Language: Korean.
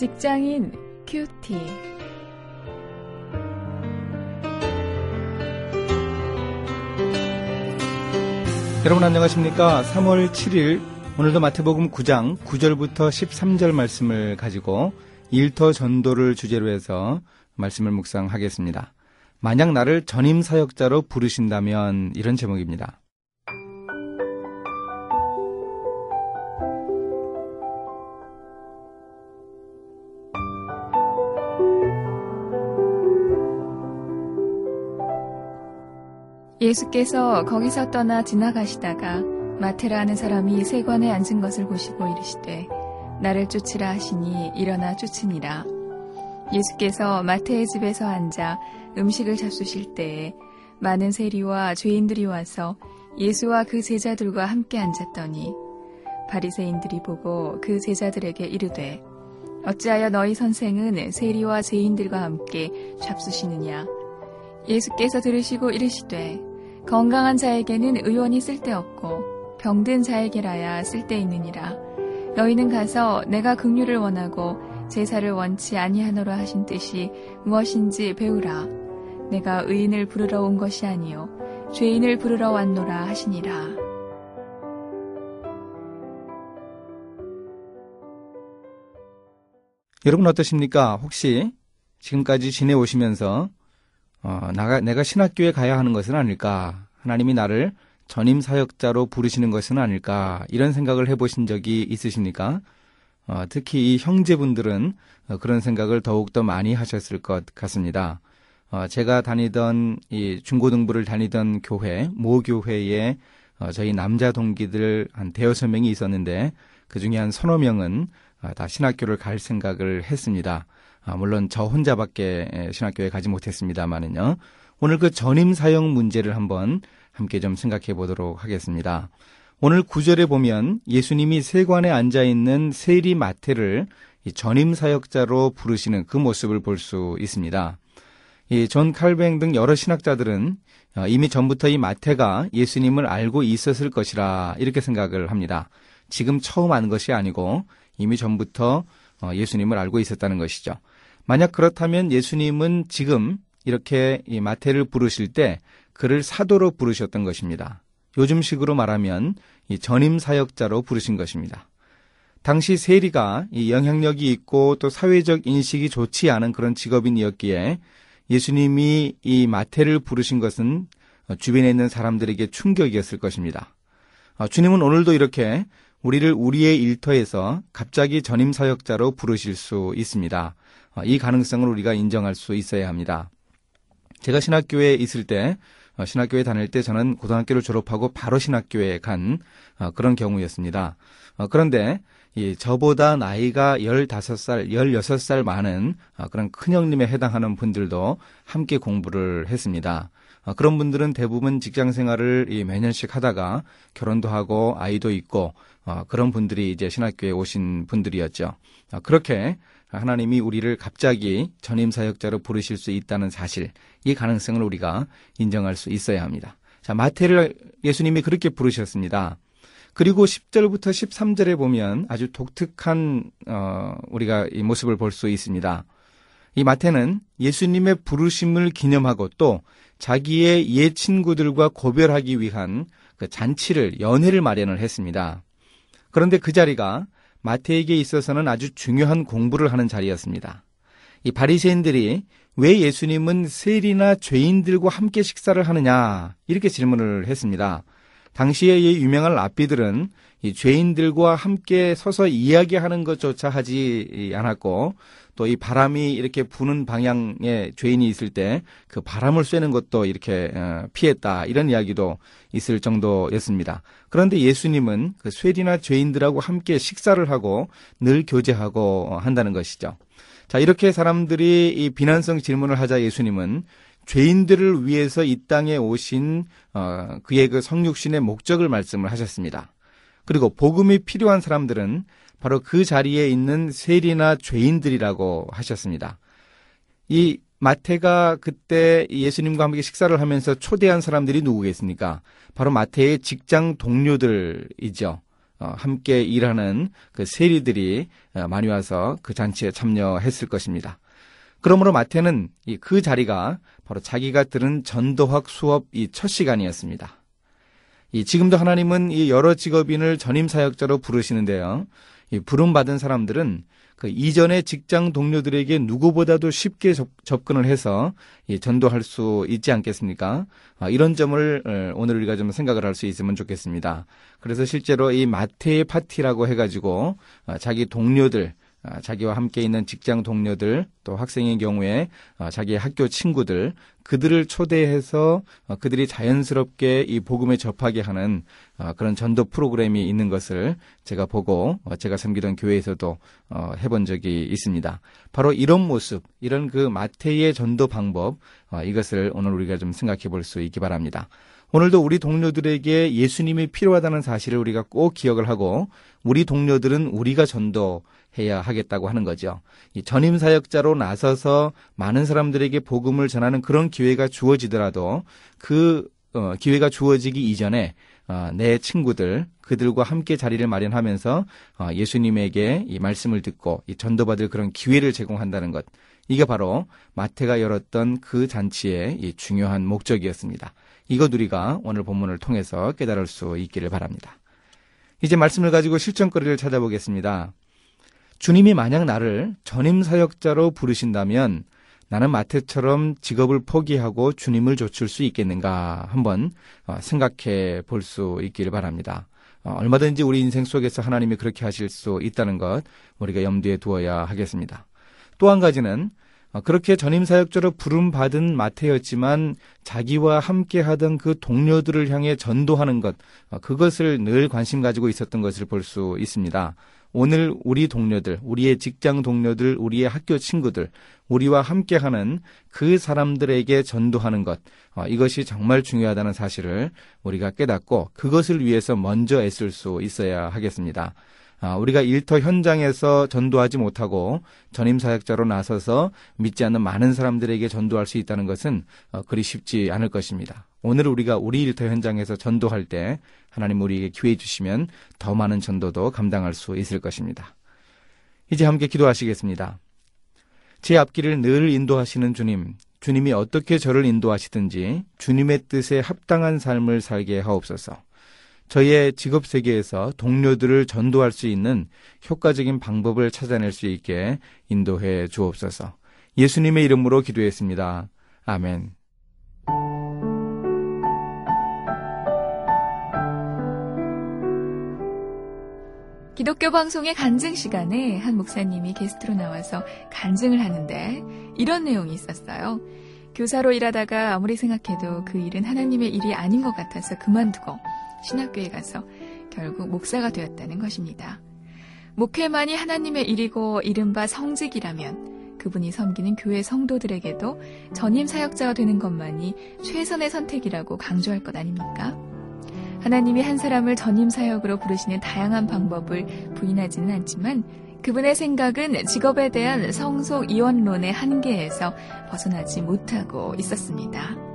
직장인 큐티. 여러분 안녕하십니까? 3월 7일 오늘도 마태복음 9장 9절부터 13절 말씀을 가지고 일터 전도를 주제로 해서 말씀을 묵상하겠습니다. 만약 나를 전임 사역자로 부르신다면 이런 제목입니다. 예수께서 거기서 떠나 지나가시다가 마테라는 사람이 세관에 앉은 것을 보시고 이르시되 나를 쫓으라 하시니 일어나 쫓으니라. 예수께서 마태의 집에서 앉아 음식을 잡수실 때에 많은 세리와 죄인들이 와서 예수와 그 제자들과 함께 앉았더니 바리새인들이 보고 그 제자들에게 이르되 어찌하여 너희 선생은 세리와 죄인들과 함께 잡수시느냐 예수께서 들으시고 이르시되 건강한 자에게는 의원이 쓸데없고 병든 자에게라야 쓸데있느니라. 너희는 가서 내가 긍휼을 원하고 제사를 원치 아니하노라 하신 뜻이 무엇인지 배우라. 내가 의인을 부르러 온 것이 아니요 죄인을 부르러 왔노라 하시니라. 여러분 어떠십니까? 혹시 지금까지 지내오시면서 어, 나가, 내가 신학교에 가야 하는 것은 아닐까? 하나님이 나를 전임 사역자로 부르시는 것은 아닐까? 이런 생각을 해보신 적이 있으십니까? 어, 특히 이 형제분들은 어, 그런 생각을 더욱더 많이 하셨을 것 같습니다. 어, 제가 다니던 이 중고등부를 다니던 교회, 모교회에 어, 저희 남자 동기들 한 대여섯 명이 있었는데 그 중에 한 서너 명은 어, 다 신학교를 갈 생각을 했습니다. 아, 물론 저 혼자밖에 신학교에 가지 못했습니다만은요. 오늘 그 전임 사역 문제를 한번 함께 좀 생각해 보도록 하겠습니다. 오늘 구절에 보면 예수님이 세관에 앉아 있는 세리 마태를 전임 사역자로 부르시는 그 모습을 볼 수 있습니다. 이존 칼뱅 등 여러 신학자들은 어, 이미 전부터 이 마태가 예수님을 알고 있었을 것이라 이렇게 생각을 합니다. 지금 처음 아는 것이 아니고 이미 전부터 어, 예수님을 알고 있었다는 것이죠. 만약 그렇다면 예수님은 지금 이렇게 이 마태를 부르실 때 그를 사도로 부르셨던 것입니다. 요즘식으로 말하면 이 전임 사역자로 부르신 것입니다. 당시 세리가 이 영향력이 있고 또 사회적 인식이 좋지 않은 그런 직업인이었기에 예수님이 이 마태를 부르신 것은 주변에 있는 사람들에게 충격이었을 것입니다. 어, 주님은 오늘도 이렇게 우리를 우리의 일터에서 갑자기 전임 사역자로 부르실 수 있습니다. 어, 이 가능성을 우리가 인정할 수 있어야 합니다. 제가 신학교에 있을 때 어, 신학교에 다닐 때 저는 고등학교를 졸업하고 바로 신학교에 간 어, 그런 경우였습니다. 그런데 이 저보다 나이가 15살, 16살 많은 그런 큰형님에 해당하는 분들도 함께 공부를 했습니다. 그런 분들은 대부분 직장 생활을 매년씩 하다가 결혼도 하고 아이도 있고 그런 분들이 이제 신학교에 오신 분들이었죠. 그렇게 하나님이 우리를 갑자기 전임 사역자로 부르실 수 있다는 사실, 이 가능성을 우리가 인정할 수 있어야 합니다. 자, 마태를 예수님이 그렇게 부르셨습니다. 그리고 10절부터 13절에 보면 아주 독특한 어, 우리가 이 모습을 볼 수 있습니다. 이 마태는 예수님의 부르심을 기념하고 또 자기의 옛 친구들과 고별하기 위한 그 잔치를 연회를 마련을 했습니다. 그런데 그 자리가 마태에게 있어서는 아주 중요한 공부를 하는 자리였습니다. 이 바리새인들이 왜 예수님은 세리나 죄인들과 함께 식사를 하느냐 이렇게 질문을 했습니다. 당시의 유명한 랍비들은 이 죄인들과 함께 서서 이야기하는 것조차 하지 않았고 또 이 바람이 이렇게 부는 방향에 죄인이 있을 때 그 바람을 쐬는 것도 이렇게 어, 피했다 이런 이야기도 있을 정도였습니다. 그런데 예수님은 그 쇠리나 죄인들하고 함께 식사를 하고 늘 교제하고 한다는 것이죠. 자 이렇게 사람들이 이 비난성 질문을 하자 예수님은 죄인들을 위해서 이 땅에 오신 어, 그의 그 성육신의 목적을 말씀을 하셨습니다. 그리고 복음이 필요한 사람들은 바로 그 자리에 있는 세리나 죄인들이라고 하셨습니다. 이 마태가 그때 예수님과 함께 식사를 하면서 초대한 사람들이 누구겠습니까? 바로 마태의 직장 동료들이죠. 어, 함께 일하는 그 세리들이 어, 많이 와서 그 잔치에 참여했을 것입니다. 그러므로 마태는 이그 자리가 바로 자기가 들은 전도학 수업 이 첫 시간이었습니다. 이 지금도 하나님은 이 여러 직업인을 전임 사역자로 부르시는데요. 이 부름 받은 사람들은 그 이전의 직장 동료들에게 누구보다도 쉽게 접, 근을 해서 이 전도할 수 있지 않겠습니까? 아, 이런 점을 어, 오늘 우리가 좀 생각을 할 수 있으면 좋겠습니다. 그래서 실제로 이 마태의 파티라고 해가지고 어, 자기 동료들 아, 자기와 함께 있는 직장 동료들 또 학생의 경우에 어, 자기의 학교 친구들 그들을 초대해서 어, 그들이 자연스럽게 이 복음에 접하게 하는 어, 그런 전도 프로그램이 있는 것을 제가 보고 제가 섬기던 교회에서도 해본 적이 있습니다. 바로 이런 모습, 이런 그 마태의 전도 방법 이것을 오늘 우리가 좀 생각해 볼 수 있기 바랍니다. 오늘도 우리 동료들에게 예수님이 필요하다는 사실을 우리가 꼭 기억을 하고 우리 동료들은 우리가 전도해야 하겠다고 하는 거죠. 이 전임 사역자로 나서서 많은 사람들에게 복음을 전하는 그런 기회가 주어지더라도 그 어, 기회가 주어지기 이전에 어, 내 친구들 그들과 함께 자리를 마련하면서 어, 예수님에게 이 말씀을 듣고 이 전도받을 그런 기회를 제공한다는 것 이게 바로 마태가 열었던 그 잔치의 이 중요한 목적이었습니다. 이것 우리가 오늘 본문을 통해서 깨달을 수 있기를 바랍니다. 이제 말씀을 가지고 실천거리를 찾아보겠습니다. 주님이 만약 나를 전임 사역자로 부르신다면 나는 마태처럼 직업을 포기하고 주님을 좇을 수 있겠는가 한번 어, 생각해 볼 수 있기를 바랍니다. 어, 얼마든지 우리 인생 속에서 하나님이 그렇게 하실 수 있다는 것 우리가 염두에 두어야 하겠습니다. 또 한 가지는 어, 그렇게 전임 사역자로 부름 받은 마태였지만 자기와 함께 하던 그 동료들을 향해 전도하는 것 어, 그것을 늘 관심 가지고 있었던 것을 볼 수 있습니다. 오늘 우리 동료들, 우리의 직장 동료들, 우리의 학교 친구들, 우리와 함께 하는 그 사람들에게 전도하는 것, 어, 이것이 정말 중요하다는 사실을 우리가 깨닫고 그것을 위해서 먼저 애쓸 수 있어야 하겠습니다. 아, 우리가 일터 현장에서 전도하지 못하고 전임 사역자로 나서서 믿지 않는 많은 사람들에게 전도할 수 있다는 것은 어, 그리 쉽지 않을 것입니다. 오늘 우리가 우리 일터 현장에서 전도할 때 하나님 우리에게 기회 주시면 더 많은 전도도 감당할 수 있을 것입니다. 이제 함께 기도하시겠습니다. 제 앞길을 늘 인도하시는 주님, 주님이 어떻게 저를 인도하시든지 주님의 뜻에 합당한 삶을 살게 하옵소서. 저희의 직업 세계에서 동료들을 전도할 수 있는 효과적인 방법을 찾아낼 수 있게 인도해 주옵소서. 예수님의 이름으로 기도했습니다. 아멘. 기독교 방송의 간증 시간에 한 목사님이 게스트로 나와서 간증을 하는데 이런 내용이 있었어요. 교사로 일하다가 아무리 생각해도 그 일은 하나님의 일이 아닌 것 같아서 그만두고 신학교에 가서 결국 목사가 되었다는 것입니다. 목회만이 하나님의 일이고 이른바 성직이라면 그분이 섬기는 교회 성도들에게도 전임 사역자가 되는 것만이 최선의 선택이라고 강조할 것 아닙니까? 하나님이 한 사람을 전임 사역으로 부르시는 다양한 방법을 부인하지는 않지만 그분의 생각은 직업에 대한 성속 이원론의 한계에서 벗어나지 못하고 있었습니다.